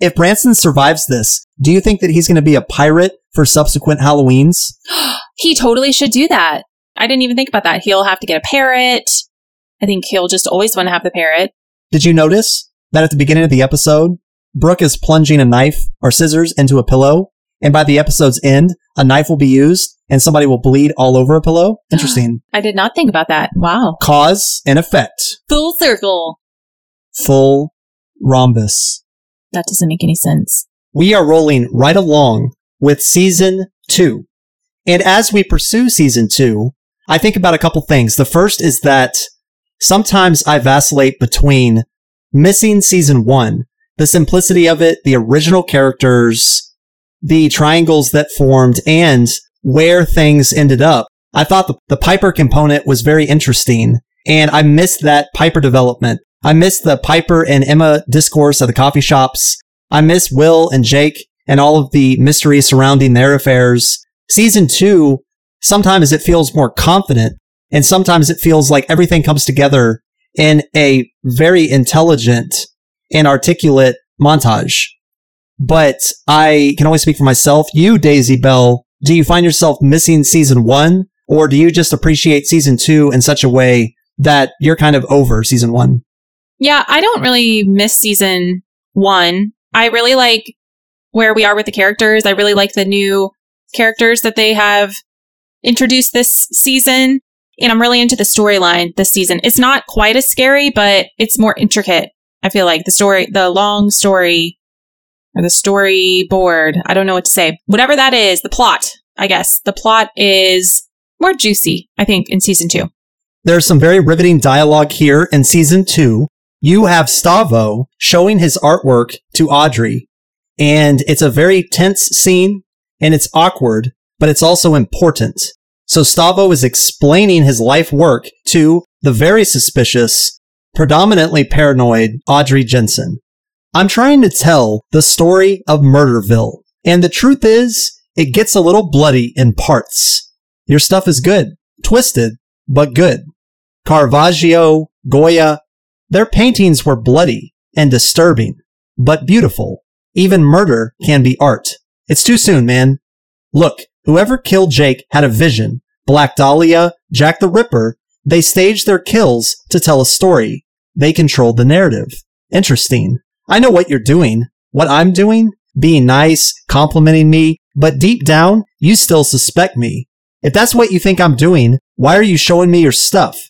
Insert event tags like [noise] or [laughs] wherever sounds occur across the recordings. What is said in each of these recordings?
If Branson survives this, do you think that he's going to be a pirate for subsequent Halloweens? [gasps] he totally should do that. I didn't even think about that. He'll have to get a parrot. I think he'll just always want to have the parrot. Did you notice that at the beginning of the episode, Brooke is plunging a knife or scissors into a pillow, and by the episode's end, a knife will be used and somebody will bleed all over a pillow? [gasps] Interesting. I did not think about that. Wow. Cause and effect. Full circle. Full rhombus. That doesn't make any sense. We are rolling right along with season two. And as we pursue season two, I think about a couple things. The first is that sometimes I vacillate between missing season one, the simplicity of it, the original characters, the triangles that formed, and where things ended up. I thought the, the Piper component was very interesting, and I missed that Piper development. I miss the Piper and Emma discourse at the coffee shops. I miss Will and Jake and all of the mystery surrounding their affairs. Season two, sometimes it feels more confident and sometimes it feels like everything comes together in a very intelligent and articulate montage. But I can only speak for myself. You, Daisy Bell, do you find yourself missing season one or do you just appreciate season two in such a way that you're kind of over season one? Yeah, I don't really miss season one. I really like where we are with the characters. I really like the new characters that they have introduced this season. And I'm really into the storyline this season. It's not quite as scary, but it's more intricate. I feel like the story, the long story or the storyboard. I don't know what to say. Whatever that is, the plot, I guess. The plot is more juicy, I think, in season two. There's some very riveting dialogue here in season two. You have Stavo showing his artwork to Audrey, and it's a very tense scene and it's awkward, but it's also important. So Stavo is explaining his life work to the very suspicious, predominantly paranoid Audrey Jensen. I'm trying to tell the story of Murderville, and the truth is, it gets a little bloody in parts. Your stuff is good, twisted, but good. Caravaggio, Goya, their paintings were bloody and disturbing, but beautiful. Even murder can be art. It's too soon, man. Look, whoever killed Jake had a vision. Black Dahlia, Jack the Ripper, they staged their kills to tell a story. They controlled the narrative. Interesting. I know what you're doing. What I'm doing? Being nice, complimenting me, but deep down, you still suspect me. If that's what you think I'm doing, why are you showing me your stuff?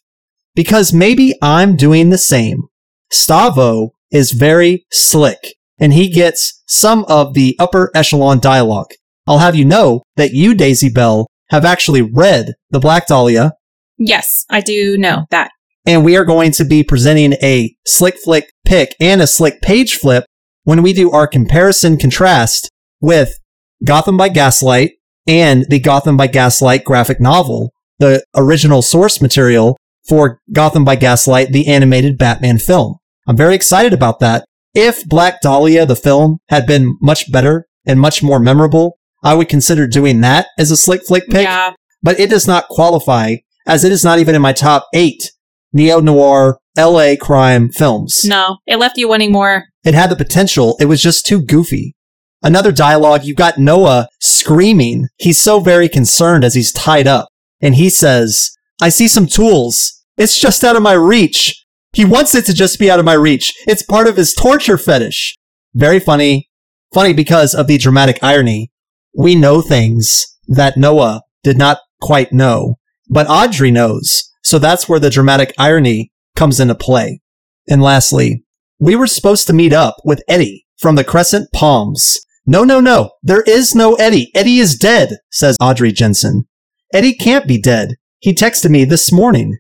Because maybe I'm doing the same. Stavo is very slick, and he gets some of the upper echelon dialogue. I'll have you know that you, Daisy Bell, have actually read The Black Dahlia. Yes, I do know that. And we are going to be presenting a slick flick pick and a slick page flip when we do our comparison contrast with Gotham by Gaslight and the Gotham by Gaslight graphic novel, the original source material for Gotham by Gaslight, the animated Batman film. I'm very excited about that. If Black Dahlia, the film, had been much better and much more memorable, I would consider doing that as a slick flick pick. Yeah. But it does not qualify as it is not even in my top eight neo noir LA crime films. No, it left you wanting more. It had the potential. It was just too goofy. Another dialogue, you've got Noah screaming. He's so very concerned as he's tied up. And he says, I see some tools. It's just out of my reach. He wants it to just be out of my reach. It's part of his torture fetish. Very funny. Funny because of the dramatic irony. We know things that Noah did not quite know, but Audrey knows. So that's where the dramatic irony comes into play. And lastly, we were supposed to meet up with Eddie from the Crescent Palms. No, no, no. There is no Eddie. Eddie is dead, says Audrey Jensen. Eddie can't be dead. He texted me this morning.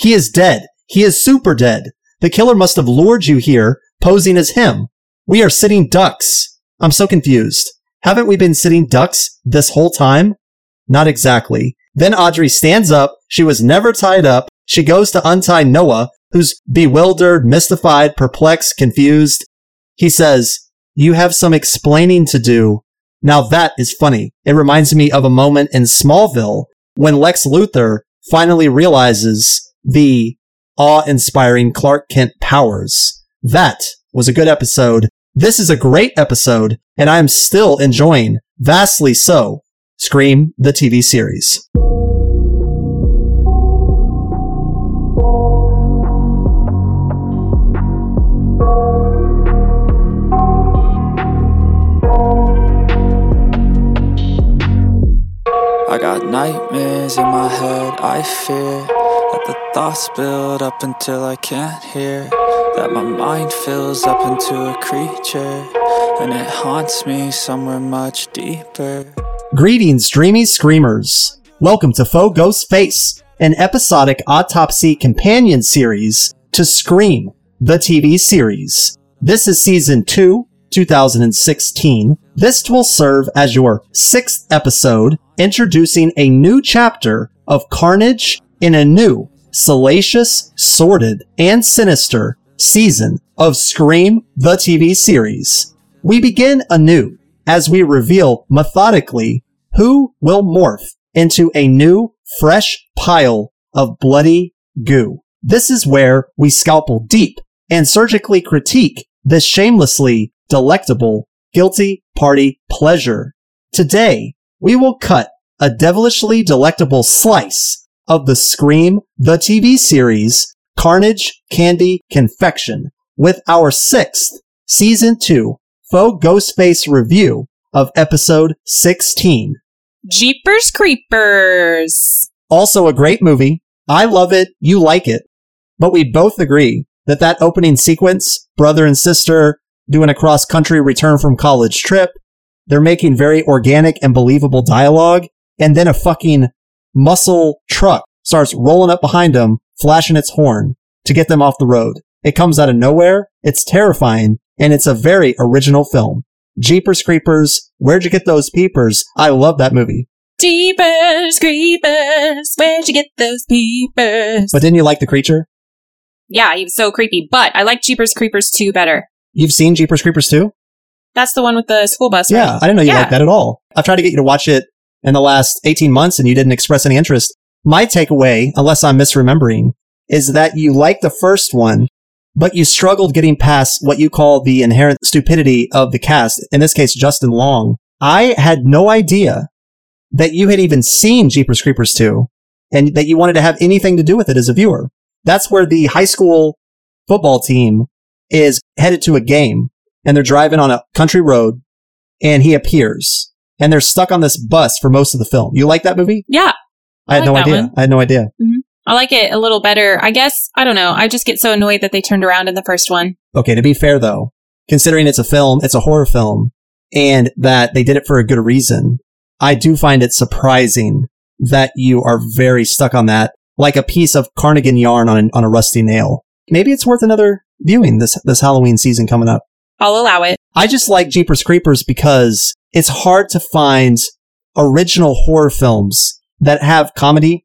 He is dead. He is super dead. The killer must have lured you here, posing as him. We are sitting ducks. I'm so confused. Haven't we been sitting ducks this whole time? Not exactly. Then Audrey stands up. She was never tied up. She goes to untie Noah, who's bewildered, mystified, perplexed, confused. He says, You have some explaining to do. Now that is funny. It reminds me of a moment in Smallville when Lex Luthor finally realizes the awe inspiring Clark Kent powers. That was a good episode. This is a great episode, and I am still enjoying, vastly so, Scream, the TV series. I got nightmares in my head, I fear thoughts build up until I can't hear. That my mind fills up into a creature, and it haunts me somewhere much deeper. Greetings, dreamy screamers. Welcome to Faux Ghost Face, an episodic autopsy companion series to Scream, the TV series. This is season 2, 2016. This will serve as your sixth episode, introducing a new chapter of carnage in a new, salacious, sordid, and sinister season of Scream, the TV series. We begin anew as we reveal methodically who will morph into a new, fresh pile of bloody goo. This is where we scalpel deep and surgically critique this shamelessly delectable guilty party pleasure. Today, we will cut a devilishly delectable slice of the Scream the TV series Carnage Candy Confection with our sixth season two faux Ghostface review of episode 16. Jeepers Creepers. Also a great movie. I love it. You like it. But we both agree that that opening sequence, brother and sister doing a cross country return from college trip, they're making very organic and believable dialogue. And then a fucking muscle truck starts rolling up behind them, flashing its horn to get them off the road. It comes out of nowhere. It's terrifying and it's a very original film. Jeepers Creepers. Where'd you get those peepers? I love that movie. Jeepers Creepers. Where'd you get those peepers? But didn't you like the creature? yeah, he was so creepy. But I like Jeepers Creepers 2 better. You've seen Jeepers Creepers too? That's the one with the school bus, Yeah, right? I didn't know you Yeah. liked that at all. I've tried to get you to watch it in the last 18 months and you didn't express any interest. My takeaway, unless I'm misremembering, is that you liked the first one, but you struggled getting past what you call the inherent stupidity of the cast. In this case, Justin Long. I had no idea that you had even seen Jeepers Creepers 2 and that you wanted to have anything to do with it as a viewer. That's where the high school football team is headed to a game and they're driving on a country road and he appears and they're stuck on this bus for most of the film. You like that movie? Yeah, I had I no like that idea. one. I had no idea. Mm-hmm. I like it a little better. I guess, I don't know. I just get so annoyed that they turned around in the first one. Okay, to be fair though, considering it's a film, it's a horror film and that they did it for a good reason, I do find it surprising that you are very stuck on that, like a piece of carnigan yarn on, on a rusty nail. Maybe it's worth another viewing this, this Halloween season coming up. I'll allow it. I just like Jeepers Creepers because it's hard to find original horror films that have comedy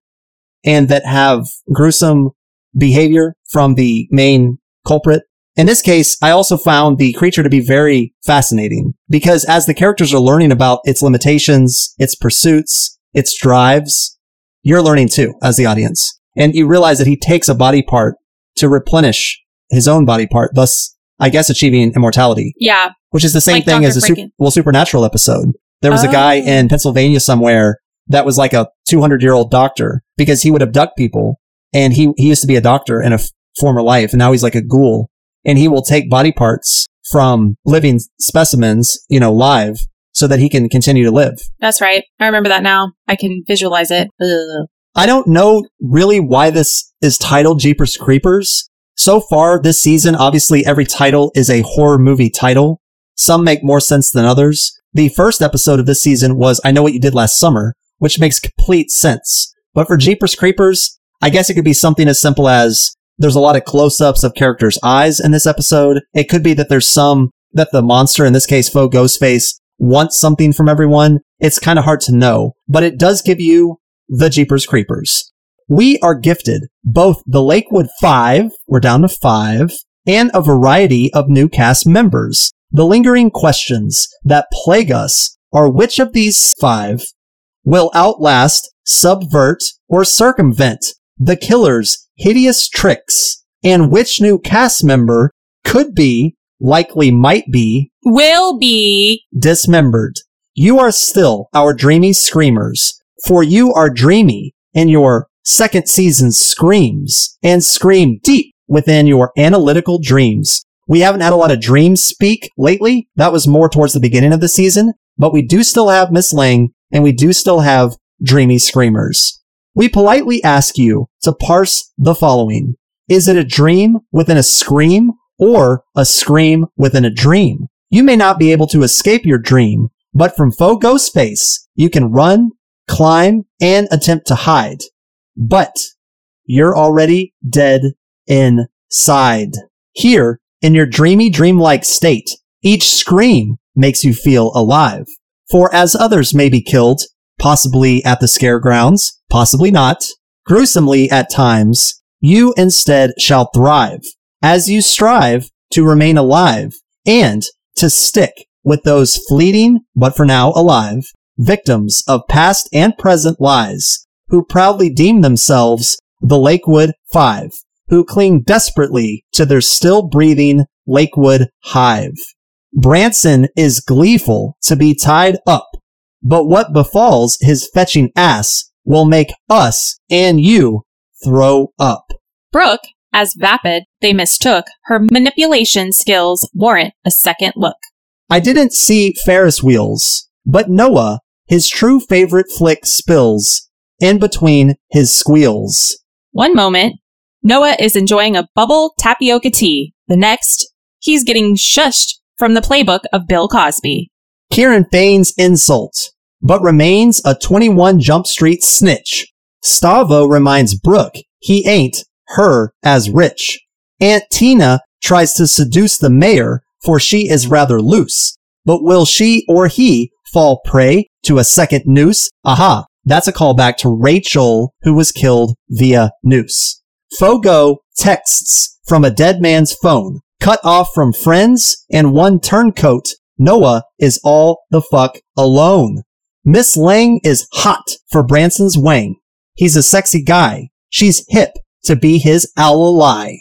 and that have gruesome behavior from the main culprit. In this case, I also found the creature to be very fascinating because as the characters are learning about its limitations, its pursuits, its drives, you're learning too as the audience. And you realize that he takes a body part to replenish his own body part, thus, I guess, achieving immortality Yeah. which is the same Like thing Dr. as a super, well supernatural episode. There was a guy Oh. in Pennsylvania somewhere that was like a 200 year old doctor because he would abduct people and he he used to be a doctor in a f- former life and now he's like a ghoul and he will take body parts from living specimens, you know, live so that he can continue to live. That's right. I remember that now. I can visualize it. Ugh. I don't know really why this is titled Jeepers Creepers. So far this season, obviously every title is a horror movie title. Some make more sense than others. The first episode of this season was I Know What You Did Last Summer, which makes complete sense. But for Jeepers Creepers, I guess it could be something as simple as there's a lot of close-ups of characters' eyes in this episode. It could be that there's some, that the monster, in this case, Faux Ghostface, wants something from everyone. It's kind of hard to know, but it does give you the Jeepers Creepers. We are gifted both the Lakewood Five, we're down to five, and a variety of new cast members. The lingering questions that plague us are which of these five will outlast, subvert, or circumvent the killer's hideous tricks, and which new cast member could be likely might be, Will be. dismembered. You are still our dreamy screamers, for you are dreamy in your second season screams and scream deep within your analytical dreams. We haven't had a lot of dream speak lately. That was more towards the beginning of the season, but we do still have Miss Lang and we do still have dreamy screamers. We politely ask you to parse the following. Is it a dream within a scream or a scream within a dream? You may not be able to escape your dream, but from faux Ghostface, you can run, climb, and attempt to hide. But you're already dead inside. Here, in your dreamy, dreamlike state, each scream makes you feel alive. For as others may be killed, possibly at the scare grounds, possibly not, gruesomely at times, you instead shall thrive as you strive to remain alive and to stick with those fleeting, but for now alive, victims of past and present lies who proudly deem themselves the Lakewood Five, who cling desperately to their still breathing Lakewood Hive. Branson is gleeful to be tied up, but what befalls his fetching ass will make us and you throw up. Brooke, as vapid they mistook, her manipulation skills warrant a second look. I didn't see Ferris wheels, but Noah, his true favorite flick spills in between his squeals. One moment, Noah is enjoying a bubble tapioca tea. The next, he's getting shushed from the playbook of Bill Cosby. Kieran feigns insult, but remains a 21 Jump Street snitch. Stavo reminds Brooke he ain't her as rich. Aunt Tina tries to seduce the mayor for she is rather loose. But will she or he fall prey to a second noose? Aha, that's a callback to Rachel who was killed via noose. Faux Gho texts from a dead man's phone, cut off from friends and one turncoat. Noah is all the fuck alone. Miss Lang is hot for Branson's Wang. He's a sexy guy. She's hip to be his ally.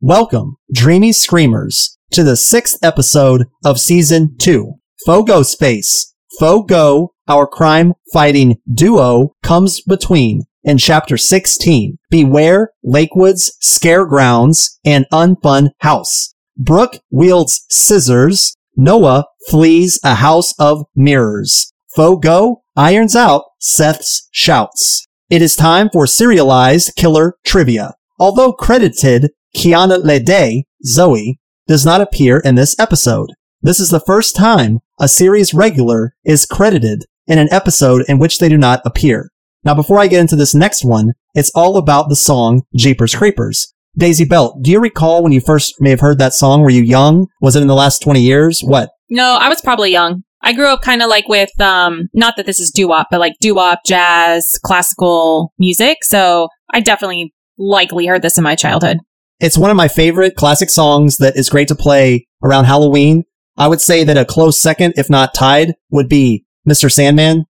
Welcome, Dreamy Screamers, to the sixth episode of season two. Faux Ghostface. Fogo, our crime fighting duo, comes between in chapter 16. Beware Lakewood's scare grounds and unfun house. Brooke wields scissors. Noah flees a house of mirrors. Faux Gho irons out Seth's shouts. It is time for serialized killer trivia. Although credited Kiana Lede, Zoe, does not appear in this episode. This is the first time a series regular is credited in an episode in which they do not appear. Now, before I get into this next one, it's all about the song Jeepers Creepers. Daisy Bell, do you recall when you first may have heard that song? Were you young? Was it in the last 20 years? What? No, I was probably young. I grew up kind of like with, um, not that this is doo-wop, but like doo-wop, jazz, classical music. So I definitely likely heard this in my childhood. It's one of my favorite classic songs that is great to play around Halloween. I would say that a close second, if not tied, would be Mr. Sandman.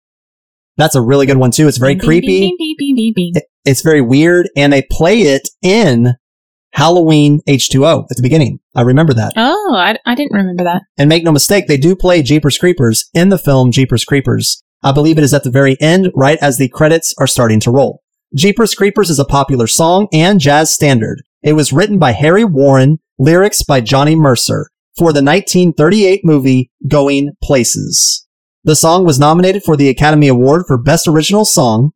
That's a really good one too. It's very creepy. It's very weird and they play it in Halloween H2O at the beginning. I remember that. Oh, I, I didn't remember that. And make no mistake, they do play Jeepers Creepers in the film Jeepers Creepers. I believe it is at the very end, right as the credits are starting to roll. Jeepers Creepers is a popular song and jazz standard. It was written by Harry Warren, lyrics by Johnny Mercer for the 1938 movie Going Places. The song was nominated for the Academy Award for Best Original Song.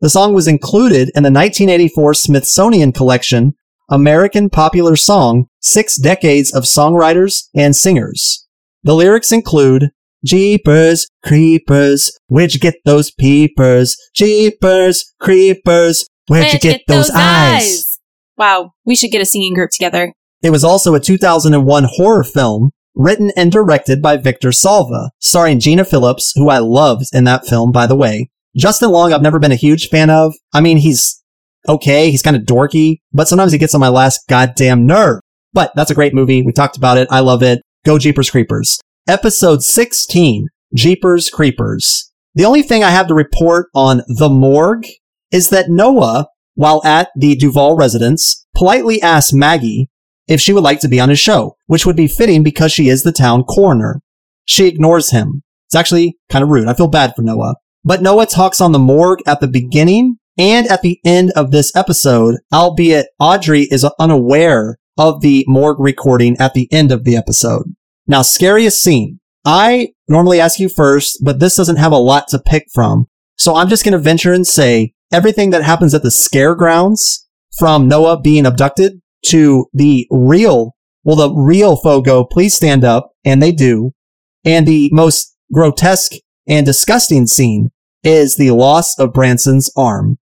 The song was included in the 1984 Smithsonian Collection American Popular Song, Six Decades of Songwriters and Singers. The lyrics include Jeepers, creepers, where'd you get those peepers? Jeepers, creepers, where'd you get, those, eyes? Wow, we should get a singing group together. It was also a 2001 horror film written and directed by Victor Salva, starring Gina Phillips, who I loved in that film, by the way. Justin Long, I've never been a huge fan of. I mean, he's okay. He's kind of dorky, but sometimes he gets on my last goddamn nerve. But that's a great movie. We talked about it. I love it. Go Jeepers Creepers. Episode 16, Jeepers Creepers. The only thing I have to report on The Morgue is that Noah, while at the Duval residence, politely asked Maggie if she would like to be on his show, which would be fitting because she is the town coroner. She ignores him. It's actually kind of rude. I feel bad for Noah. But Noah talks on the morgue at the beginning and at the end of this episode, albeit Audrey is unaware of the morgue recording at the end of the episode. Now, scariest scene. I normally ask you first, but this doesn't have a lot to pick from. So I'm just going to venture and say everything that happens at the scare grounds from Noah being abducted to the real, well, the real Faux Gho, please stand up. And they do. And the most grotesque and disgusting scene is the loss of Branson's arm.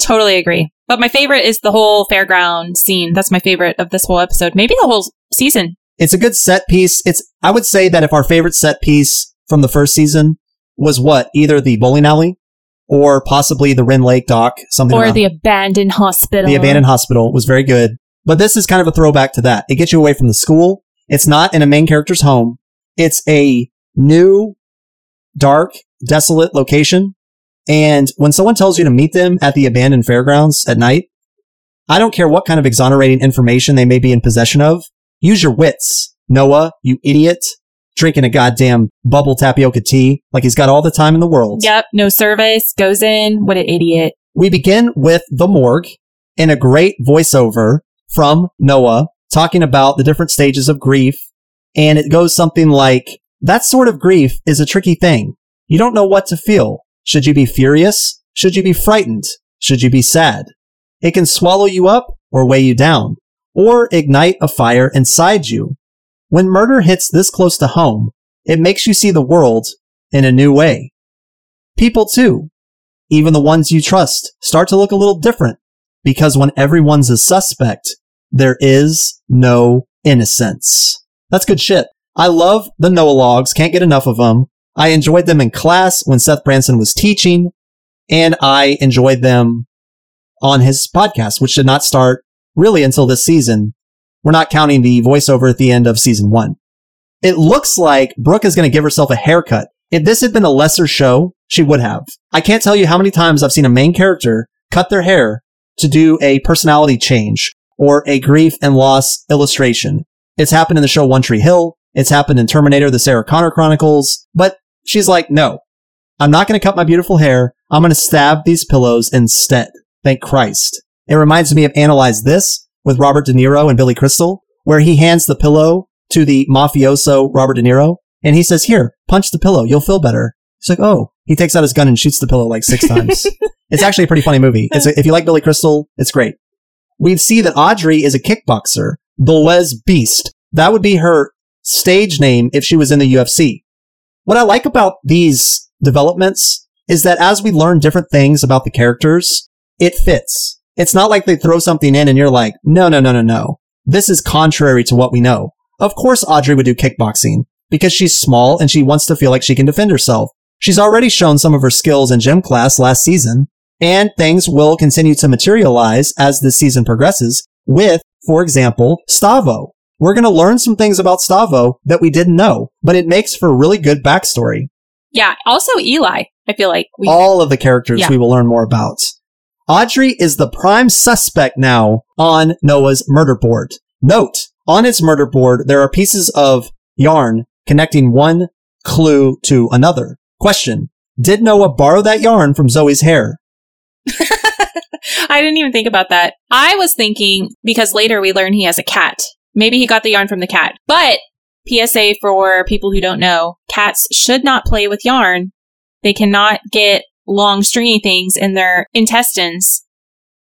Totally agree. But my favorite is the whole fairground scene. That's my favorite of this whole episode. Maybe the whole season. It's a good set piece. It's, I would say that if our favorite set piece from the first season was what? Either the bowling alley or possibly the Rend Lake dock, something Or around- the abandoned hospital. the abandoned hospital was very good. But this is kind of a throwback to that. It gets you away from the school. It's not in a main character's home. It's a new, dark, desolate location. And when someone tells you to meet them at the abandoned fairgrounds at night, I don't care what kind of exonerating information they may be in possession of. Use your wits. Noah, you idiot. Drinking a goddamn bubble tapioca tea like he's got all the time in the world. Yep. No service. Goes in. What an idiot. We begin with the morgue in a great voiceover from Noah talking about the different stages of grief. And it goes something like, that sort of grief is a tricky thing. You don't know what to feel. Should you be furious? Should you be frightened? Should you be sad? It can swallow you up or weigh you down or ignite a fire inside you. When murder hits this close to home, it makes you see the world in a new way. People too, even the ones you trust start to look a little different because when everyone's a suspect, there is no innocence. That's good shit. I love the Noah logs. Can't get enough of them. I enjoyed them in class when Seth Branson was teaching and I enjoyed them on his podcast, which did not start really until this season. We're not counting the voiceover at the end of season one. It looks like Brooke is going to give herself a haircut. If this had been a lesser show, she would have. I can't tell you how many times I've seen a main character cut their hair to do a personality change or a grief and loss illustration. It's happened in the show One Tree Hill. It's happened in Terminator, the Sarah Connor Chronicles. But she's like, no, I'm not going to cut my beautiful hair. I'm going to stab these pillows instead. Thank Christ. It reminds me of Analyze This with Robert De Niro and Billy Crystal, where he hands the pillow to the mafioso Robert De Niro and he says, here, punch the pillow. You'll feel better. He's like, oh, he takes out his gun and shoots the pillow like six [laughs] times. It's actually a pretty funny movie. It's a, if you like Billy Crystal, it's great. We see that Audrey is a kickboxer, the Les Beast. That would be her stage name if she was in the UFC. What I like about these developments is that as we learn different things about the characters, it fits. It's not like they throw something in and you're like, no, no, no, no, no. This is contrary to what we know. Of course, Audrey would do kickboxing because she's small and she wants to feel like she can defend herself. She's already shown some of her skills in gym class last season, and things will continue to materialize as the season progresses with, for example, Stavo. We're going to learn some things about Stavo that we didn't know, but it makes for a really good backstory. Yeah. Also, Eli. I feel like we. All of the characters Yeah. we will learn more about. Audrey is the prime suspect now on Noah's murder board. Note, on his murder board, there are pieces of yarn connecting one clue to another. Question. Did Noah borrow that yarn from Zoe's hair? [laughs] I didn't even think about that. I was thinking because later we learn he has a cat. Maybe he got the yarn from the cat. But PSA for people who don't know, cats should not play with yarn. They cannot get long stringy things in their intestines.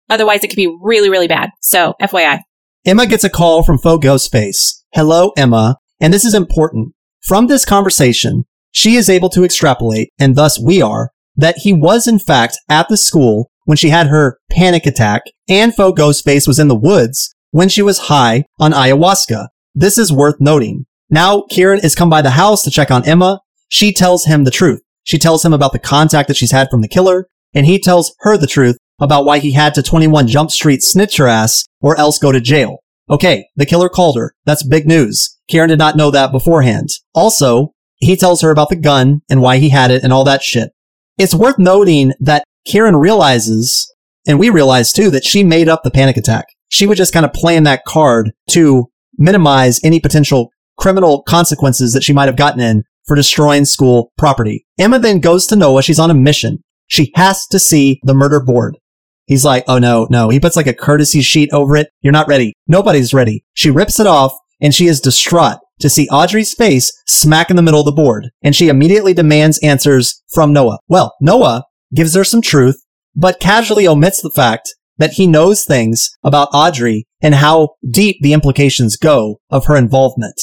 Otherwise it could be really, really bad. So FYI. Emma gets a call from Faux Ghostface. Hello, Emma. And this is important. From this conversation, she is able to extrapolate, and thus we are, that he was in fact at the school when she had her panic attack, and Faux Ghostface was in the woods when she was high on ayahuasca. This is worth noting. Now, Kieran is come by the house to check on Emma. She tells him the truth. She tells him about the contact that she's had from the killer, and he tells her the truth about why he had to 21 Jump Street snitch her ass or else go to jail. Okay, the killer called her. That's big news. Kieran did not know that beforehand. Also, he tells her about the gun and why he had it and all that shit. It's worth noting that Kieran realizes, and we realize too, that she made up the panic attack. She was just kind of playing that card to minimize any potential criminal consequences that she might have gotten in for destroying school property. Emma then goes to Noah. She's on a mission. She has to see the murder board. He's like, oh no, no. He puts like a courtesy sheet over it. You're not ready. Nobody's ready. She rips it off and she is distraught to see Audrey's face smack in the middle of the board. And she immediately demands answers from Noah. Well, Noah gives her some truth, but casually omits the fact that he knows things about Audrey and how deep the implications go of her involvement.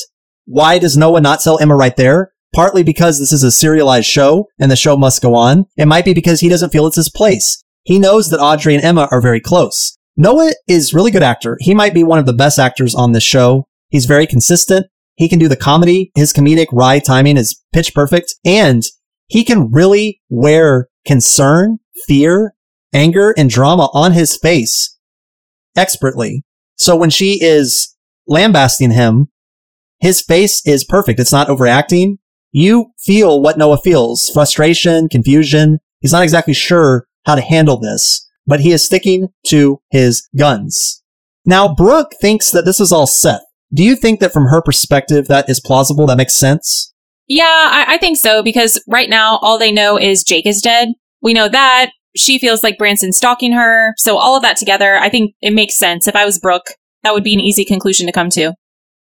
Why does Noah not tell Emma right there? Partly because this is a serialized show and the show must go on. It might be because he doesn't feel it's his place. He knows that Audrey and Emma are very close. Noah is really good actor. He might be one of the best actors on this show. He's very consistent. He can do the comedy. His comedic wry timing is pitch perfect and he can really wear concern, fear, anger, and drama on his face expertly. So when she is lambasting him, his face is perfect. It's not overacting. You feel what Noah feels. Frustration, confusion. He's not exactly sure how to handle this, but he is sticking to his guns. Now, Brooke thinks that this is all Seth. Do you think that from her perspective that is plausible? That makes sense? Yeah, I, I think so because right now all they know is Jake is dead. We know that. She feels like Branson's stalking her. So all of that together, I think it makes sense. If I was Brooke, that would be an easy conclusion to come to.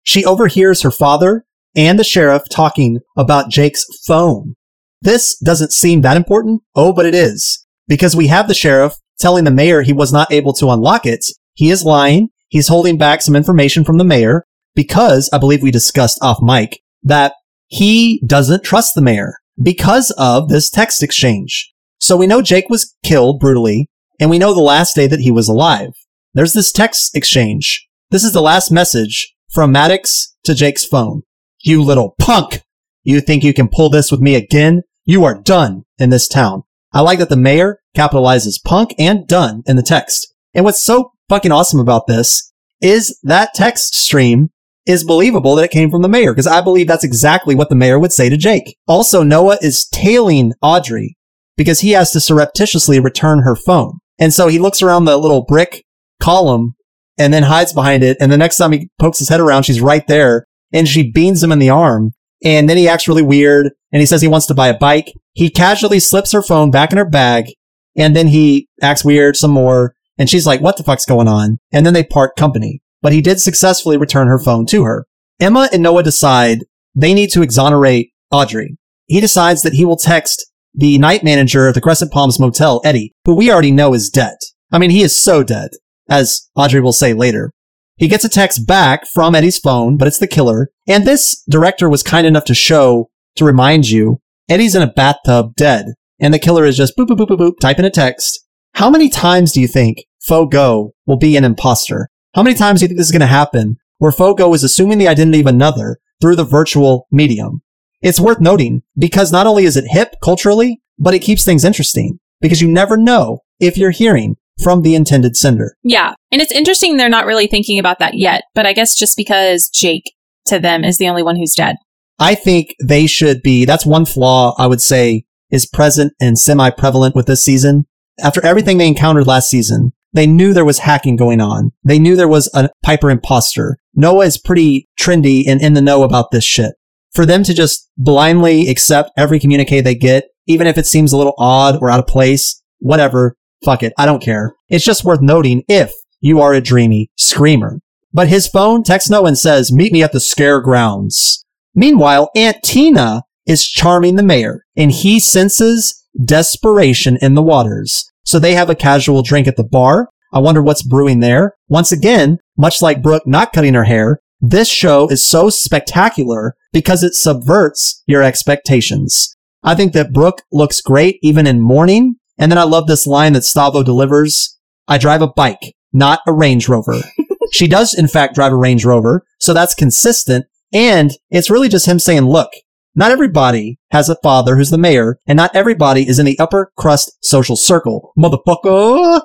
She overhears her father and the sheriff talking about Jake's phone. This doesn't seem that important. Oh, but it is. Because we have the sheriff telling the mayor he was not able to unlock it. He is lying. He's holding back some information from the mayor because I believe we discussed off mic that he doesn't trust the mayor because of this text exchange. So we know Jake was killed brutally and we know the last day that he was alive. There's this text exchange. This is the last message from Maddox to Jake's phone. You little punk! You think you can pull this with me again? You are done in this town. I like that the mayor capitalizes punk and done in the text. And what's so fucking awesome about this is that text stream is believable that it came from the mayor because I believe that's exactly what the mayor would say to Jake. Also, Noah is tailing Audrey because he has to surreptitiously return her phone. And so he looks around the little brick column and then hides behind it. And the next time he pokes his head around, she's right there and she beans him in the arm. And then he acts really weird and he says he wants to buy a bike. He casually slips her phone back in her bag and then he acts weird some more. And she's like, what the fuck's going on? And then they part company but he did successfully return her phone to her. Emma and Noah decide they need to exonerate Audrey. He decides that he will text the night manager of the Crescent Palms Motel, Eddie, who we already know is dead. I mean, he is so dead, as Audrey will say later. He gets a text back from Eddie's phone, but it's the killer. And this director was kind enough to show, to remind you, Eddie's in a bathtub dead. And the killer is just boop, boop, boop, boop, boop, typing a text. How many times do you think Faux Gho will be an imposter? How many times do you think this is going to happen where Faux Gho is assuming the identity of another through the virtual medium? It's worth noting because not only is it hip culturally, but it keeps things interesting because you never know if you're hearing from the intended sender. Yeah. And it's interesting they're not really thinking about that yet, but I guess just because Jake to them is the only one who's dead. I think they should be, that's one flaw I would say is present and semi prevalent with this season. After everything they encountered last season, they knew there was hacking going on. They knew there was a Piper imposter. Noah is pretty trendy and in the know about this shit. For them to just blindly accept every communique they get, even if it seems a little odd or out of place, whatever, fuck it. I don't care. It's just worth noting if you are a dreamy screamer. But his phone texts Noah and says, meet me at the scare grounds. Meanwhile, Aunt Tina is charming the mayor and he senses desperation in the waters. So they have a casual drink at the bar. I wonder what's brewing there. Once again, much like Brooke not cutting her hair, this show is so spectacular because it subverts your expectations. I think that Brooke looks great even in mourning. And then I love this line that Stavo delivers. I drive a bike, not a Range Rover. [laughs] she does in fact drive a Range Rover. So that's consistent. And it's really just him saying, look, not everybody has a father who's the mayor, and not everybody is in the upper crust social circle. Motherfucker!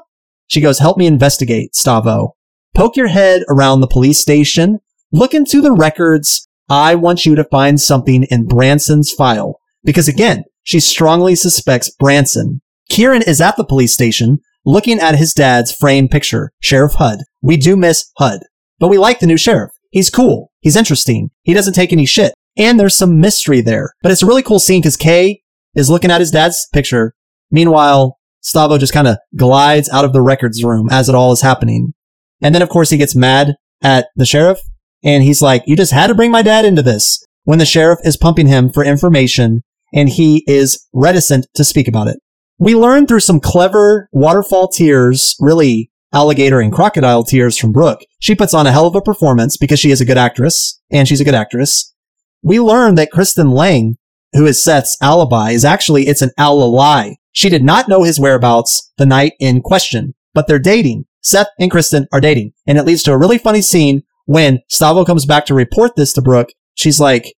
She goes, help me investigate, Stavo. Poke your head around the police station. Look into the records. I want you to find something in Branson's file. Because again, she strongly suspects Branson. Kieran is at the police station looking at his dad's framed picture, Sheriff Hud. We do miss Hud, but we like the new sheriff. He's cool. He's interesting. He doesn't take any shit. And there's some mystery there. But it's a really cool scene because Kay is looking at his dad's picture. Meanwhile, Stavo just kind of glides out of the records room as it all is happening. And then, of course, he gets mad at the sheriff and he's like, you just had to bring my dad into this when the sheriff is pumping him for information and he is reticent to speak about it. We learn through some clever waterfall tears, really alligator and crocodile tears from Brooke. She puts on a hell of a performance because she is a good actress and she's a good actress. We learn that Kristen Lang, who is Seth's alibi, is actually, it's an ally. She did not know his whereabouts the night in question, but they're dating. Seth and Kristen are dating. And it leads to a really funny scene when Stavo comes back to report this to Brooke. She's like,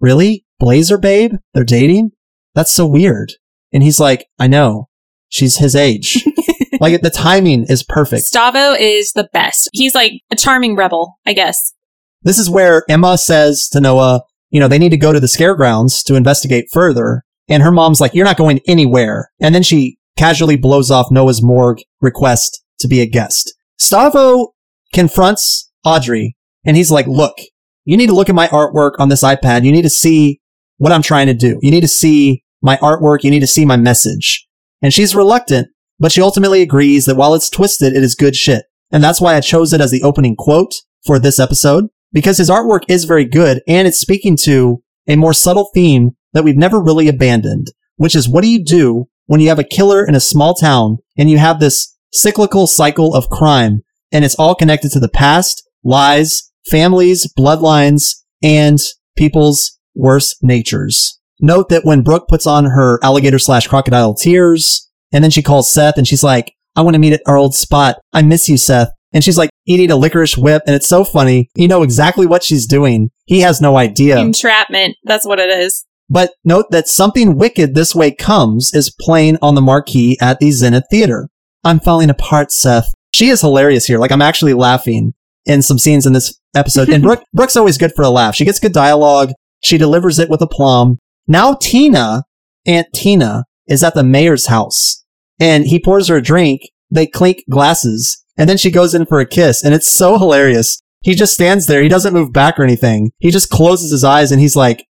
really? Blazer babe? They're dating? That's so weird. And he's like, I know. She's his age. [laughs] like the timing is perfect. Stavo is the best. He's like a charming rebel, I guess. This is where Emma says to Noah, you know, they need to go to the scaregrounds to investigate further. And her mom's like, you're not going anywhere. And then she casually blows off Noah's morgue request to be a guest. Stavo confronts Audrey and he's like, look, you need to look at my artwork on this iPad. You need to see what I'm trying to do. You need to see my artwork. You need to see my message. And she's reluctant, but she ultimately agrees that while it's twisted, it is good shit. And that's why I chose it as the opening quote for this episode, because his artwork is very good and it's speaking to a more subtle theme that we've never really abandoned, which is what do you do when you have a killer in a small town and you have this cyclical cycle of crime and it's all connected to the past, lies, families, bloodlines, and people's worst natures. Note that when Brooke puts on her alligator slash crocodile tears, and then she calls Seth and she's like, I want to meet at our old spot. I miss you, Seth. And she's like eating a licorice whip. And it's so funny. You know exactly what she's doing. He has no idea. Entrapment. That's what it is. But note that something wicked this way comes is playing on the marquee at the Zenith Theater. I'm falling apart, Seth. She is hilarious here. Like I'm actually laughing in some scenes in this episode. And [laughs] Brooke, Brooke's always good for a laugh. She gets good dialogue. She delivers it with aplomb. Now Tina, Aunt Tina, is at the mayor's house and he pours her a drink. They clink glasses and then she goes in for a kiss and it's so hilarious. He just stands there. He doesn't move back or anything. He just closes his eyes and he's like,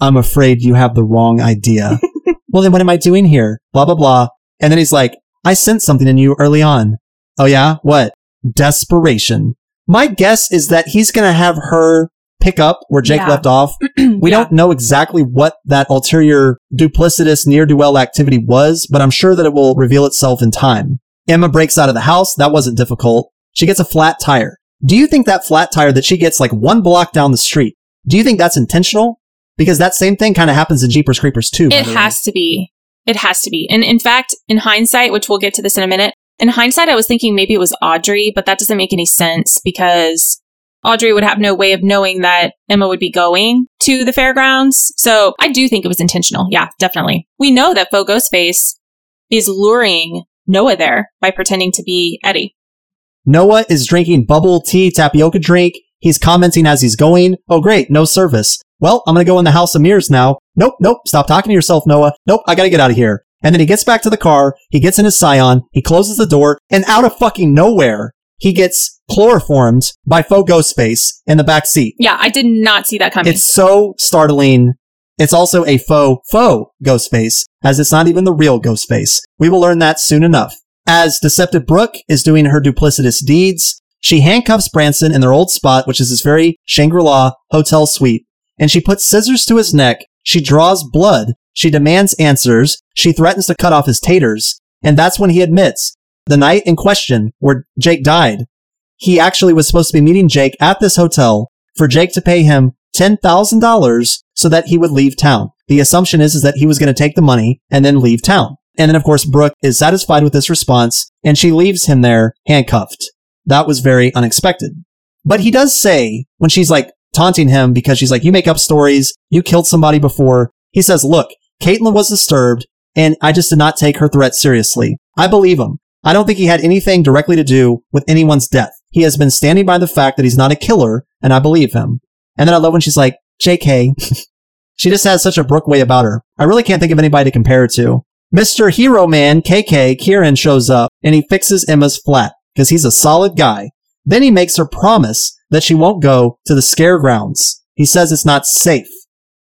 I'm afraid you have the wrong idea. [laughs] well, then what am I doing here? Blah, blah, blah. And then he's like, I sensed something in you early on. Oh yeah? What? Desperation. My guess is that he's going to have her pick up where Jake Yeah. left off. [clears throat] We Yeah. don't know exactly what that ulterior duplicitous near duel activity was, but I'm sure that it will reveal itself in time. Emma breaks out of the house. That wasn't difficult. She gets a flat tire. Do you think that flat tire that she gets like one block down the street, do you think that's intentional? Because that same thing kind of happens in Jeepers Creepers too. It has to be. It has to be. And in fact, in hindsight, which we'll get to this in a minute, in hindsight, I was thinking maybe it was Audrey, but that doesn't make any sense because Audrey would have no way of knowing that Emma would be going to the fairgrounds. So I do think it was intentional. Yeah, definitely. We know that Faux Ghostface is luring Noah there by pretending to be Eddie. Noah is drinking bubble tea tapioca drink. He's commenting as he's going. Oh, great. No service. Well, I'm going to go in the House of Mirrors now. Nope. Nope. Stop talking to yourself, Noah. Nope. I got to get out of here. And then he gets back to the car. He gets in his Scion. He closes the door and out of fucking nowhere, he gets chloroformed by faux Ghostface in the back seat. Yeah, I did not see that coming. It's so startling. It's also a faux, faux Ghostface, as it's not even the real Ghostface. We will learn that soon enough. As Deceptive Brooke is doing her duplicitous deeds, she handcuffs Branson in their old spot, which is this very Shangri-La hotel suite, and she puts scissors to his neck. She draws blood. She demands answers. She threatens to cut off his taters. And that's when he admits the night in question where Jake died, he actually was supposed to be meeting Jake at this hotel for Jake to pay him $10,000 so that he would leave town. The assumption is, is that he was going to take the money and then leave town. And then, of course, Brooke is satisfied with this response and she leaves him there handcuffed. That was very unexpected. But he does say when she's like taunting him because she's like, you make up stories. You killed somebody before. He says, look, Caitlin was disturbed and I just did not take her threat seriously. I believe him. I don't think he had anything directly to do with anyone's death. He has been standing by the fact that he's not a killer and I believe him. And then I love when she's like, JK. [laughs] she just has such a Brooke way about her. I really can't think of anybody to compare it to. Mr. Hero Man, KK, Kieran shows up and he fixes Emma's flat because he's a solid guy. Then he makes her promise that she won't go to the scare grounds. He says it's not safe.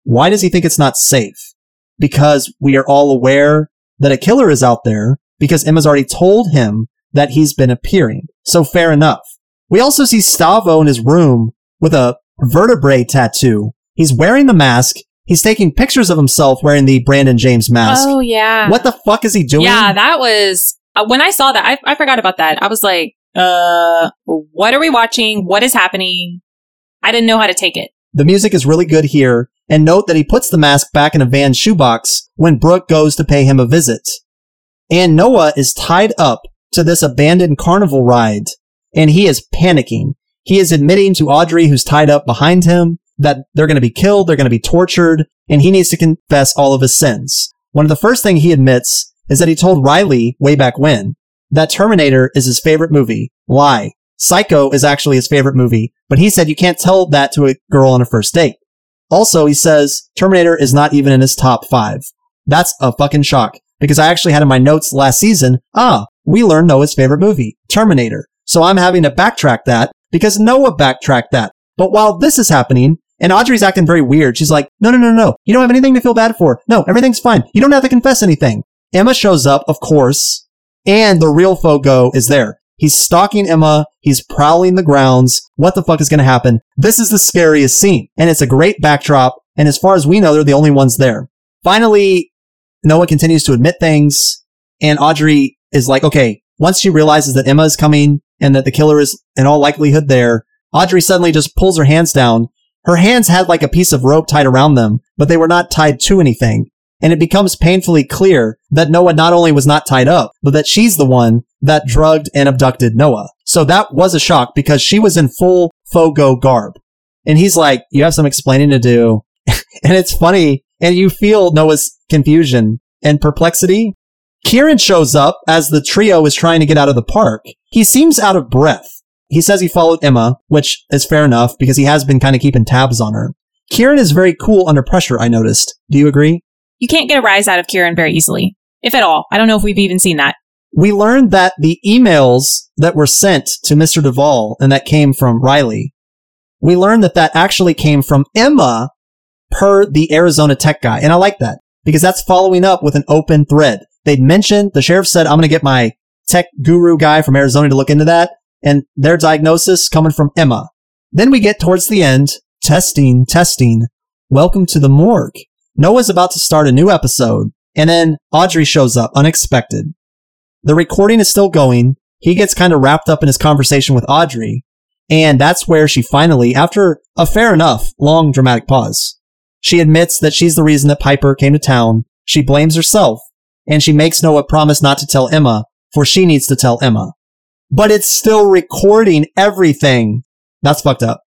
Why does he think it's not safe? Because we are all aware that a killer is out there because Emma's already told him that he's been appearing. So fair enough. We also see Stavo in his room with a vertebrae tattoo. He's wearing the mask. He's taking pictures of himself wearing the Brandon James mask. Oh yeah. What the fuck is he doing? Yeah, that was uh, when I saw that. I, I forgot about that. I was like, uh, what are we watching? What is happening? I didn't know how to take it. The music is really good here. And note that he puts the mask back in a Van's shoebox when Brooke goes to pay him a visit. And Noah is tied up to this abandoned carnival ride and he is panicking. He is admitting to Audrey, who's tied up behind him, that they're going to be killed, they're going to be tortured, and he needs to confess all of his sins. One of the first things he admits is that he told Riley way back when that Terminator is his favorite movie. Lie. Psycho is actually his favorite movie, but he said you can't tell that to a girl on a first date. Also, he says Terminator is not even in his top five. That's a fucking shock because I actually had in my notes last season, ah, we learned Noah's favorite movie, Terminator. So I'm having to backtrack that because Noah backtracked that. But while this is happening, and Audrey's acting very weird, she's like, no, no, no, no. You don't have anything to feel bad for. No, everything's fine. You don't have to confess anything. Emma shows up, of course, and the real Faux Gho is there. He's stalking Emma. He's prowling the grounds. What the fuck is going to happen? This is the scariest scene, and it's a great backdrop. And as far as we know, they're the only ones there. Finally, Noah continues to admit things, and Audrey is like, okay, once she realizes that Emma is coming and that the killer is in all likelihood there, Audrey suddenly just pulls her hands down. Her hands had like a piece of rope tied around them, but they were not tied to anything. And it becomes painfully clear that Noah not only was not tied up, but that she's the one that drugged and abducted Noah. So that was a shock because she was in full Faux Gho garb. And he's like, you have some explaining to do. [laughs] and it's funny. And you feel Noah's confusion and perplexity Kieran shows up as the trio is trying to get out of the park. He seems out of breath. He says he followed Emma, which is fair enough because he has been kind of keeping tabs on her. Kieran is very cool under pressure, I noticed. Do you agree? You can't get a rise out of Kieran very easily, if at all. I don't know if we've even seen that. We learned that the emails that were sent to Mr. Duval and that came from Riley, we learned that that actually came from Emma per the Arizona tech guy. And I like that because that's following up with an open thread. They'd mentioned, the sheriff said, I'm going to get my tech guru guy from Arizona to look into that. And their diagnosis coming from Emma. Then we get towards the end, testing, testing. Welcome to the morgue. Noah's about to start a new episode. And then Audrey shows up unexpected. The recording is still going. He gets kind of wrapped up in his conversation with Audrey. And that's where she finally, after a fair enough long dramatic pause, she admits that she's the reason that Piper came to town. She blames herself and she makes Noah promise not to tell Emma, for she needs to tell Emma. But it's still recording everything. That's fucked up.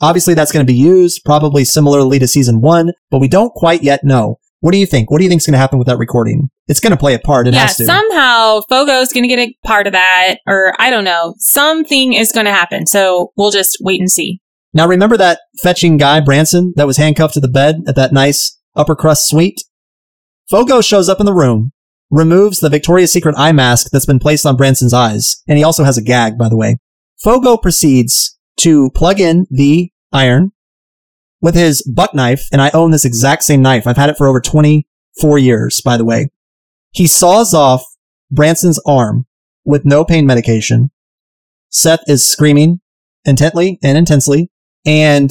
Obviously, that's going to be used, probably similarly to season one, but we don't quite yet know. What do you think? What do you think is going to happen with that recording? It's going to play a part. It yeah, has to. somehow Faux Gho's going to get a part of that, or I don't know. Something is going to happen. So we'll just wait and see. Now, remember that fetching guy, Branson, that was handcuffed to the bed at that nice upper crust suite? Faux Gho shows up in the room, removes the Victoria's Secret eye mask that's been placed on Branson's eyes, and he also has a gag, by the way. Faux Gho proceeds to plug in the iron with his buck knife, and I own this exact same knife. I've had it for over 24 years, by the way. He saws off Branson's arm with no pain medication. Seth is screaming intently and intensely, and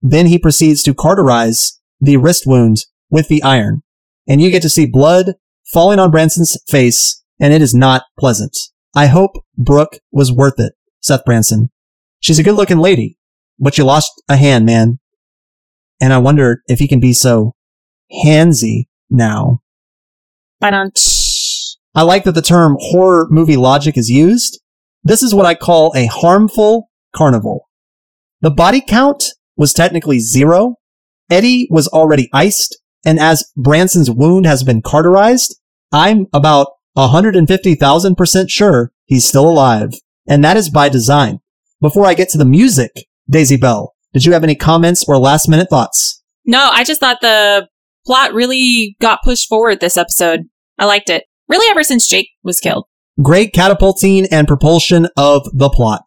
then he proceeds to cauterize the wrist wound with the iron and you get to see blood falling on Branson's face, and it is not pleasant. I hope Brooke was worth it, Seth Branson. She's a good looking lady, but you lost a hand, man. And I wonder if he can be so handsy now. I like that the term horror movie logic is used. This is what I call a harmful carnival. The body count was technically zero. Eddie was already iced and as Branson's wound has been cauterized, I'm about 150,000% sure he's still alive. And that is by design. Before I get to the music, Daisy Bell, did you have any comments or last minute thoughts? No, I just thought the plot really got pushed forward this episode. I liked it. Really ever since Jake was killed. Great catapulting and propulsion of the plot.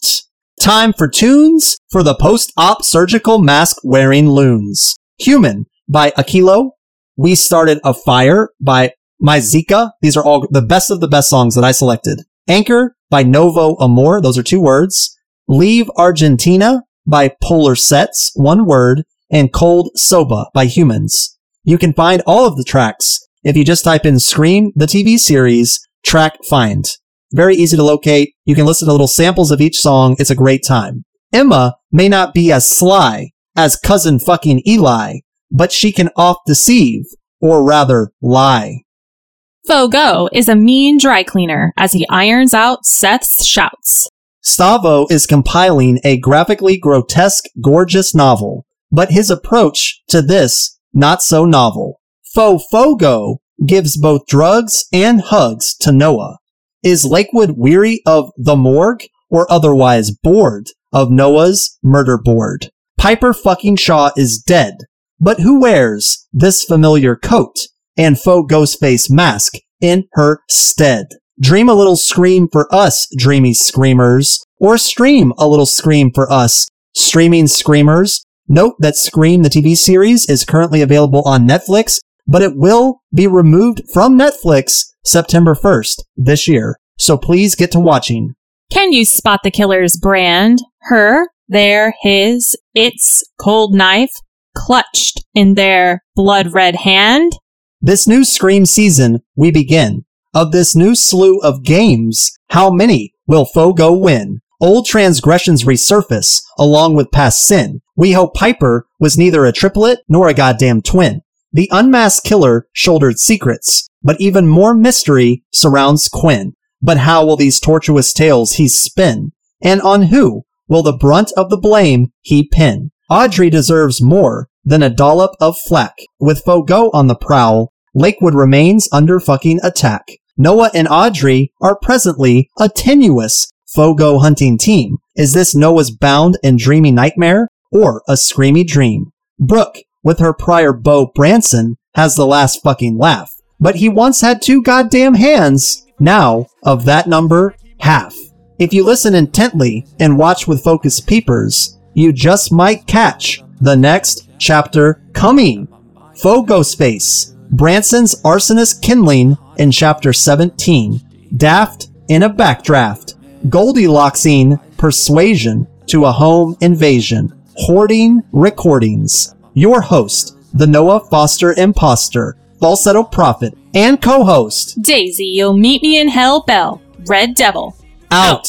Time for tunes for the post-op surgical mask wearing loons. Human by Akilo. We started a fire by Myzika. These are all the best of the best songs that I selected. Anchor by Novo Amor. Those are two words. Leave Argentina by Polarsets. One word. And Cold Soba by Humans. You can find all of the tracks if you just type in Scream, the TV series, track find. Very easy to locate. You can listen to little samples of each song. It's a great time. Emma may not be as sly as cousin fucking Eli, but she can oft deceive, or rather lie. Faux Gho is a mean dry cleaner as he irons out Seth's shouts. Stavo is compiling a graphically grotesque, gorgeous novel, but his approach to this not so novel. Fo Faux Gho gives both drugs and hugs to Noah. Is Lakewood weary of the morgue or otherwise bored of Noah's murder board? Piper fucking Shaw is dead, but who wears this familiar coat and faux ghostface mask in her stead? Dream a little scream for us, dreamy screamers, or stream a little scream for us, streaming screamers. Note that Scream, the TV series, is currently available on Netflix, but it will be removed from Netflix September 1st this year. So please get to watching. Can you spot the killer's brand? Her, their, his, its cold knife clutched in their blood red hand? This new Scream season, we begin. Of this new slew of games, how many will Faux Gho win? Old transgressions resurface along with past sin. We hope Piper was neither a triplet nor a goddamn twin. The unmasked killer shouldered secrets, but even more mystery surrounds Quinn. But how will these tortuous tales he spin? And on who will the brunt of the blame he pin? Audrey deserves more than a dollop of flack. With Faux Gho on the prowl, Lakewood remains under fucking attack. Noah and Audrey are presently a tenuous Faux Gho hunting team. Is this Noah's bound and dreamy nightmare or a screamy dream? Brooke, with her prior beau Branson, has the last fucking laugh. But he once had two goddamn hands. Now, of that number, half. If you listen intently and watch with focused peepers, you just might catch the next chapter coming. Faux Ghostface, Branson's arsonist kindling in chapter 17. Daft in a backdraft. Goldilocksing persuasion to a home invasion. Hoarding recordings. Your host, the Noah Foster imposter, falsetto prophet, and co-host, Daisy, you'll meet me in Hell Bell. Red Devil. out.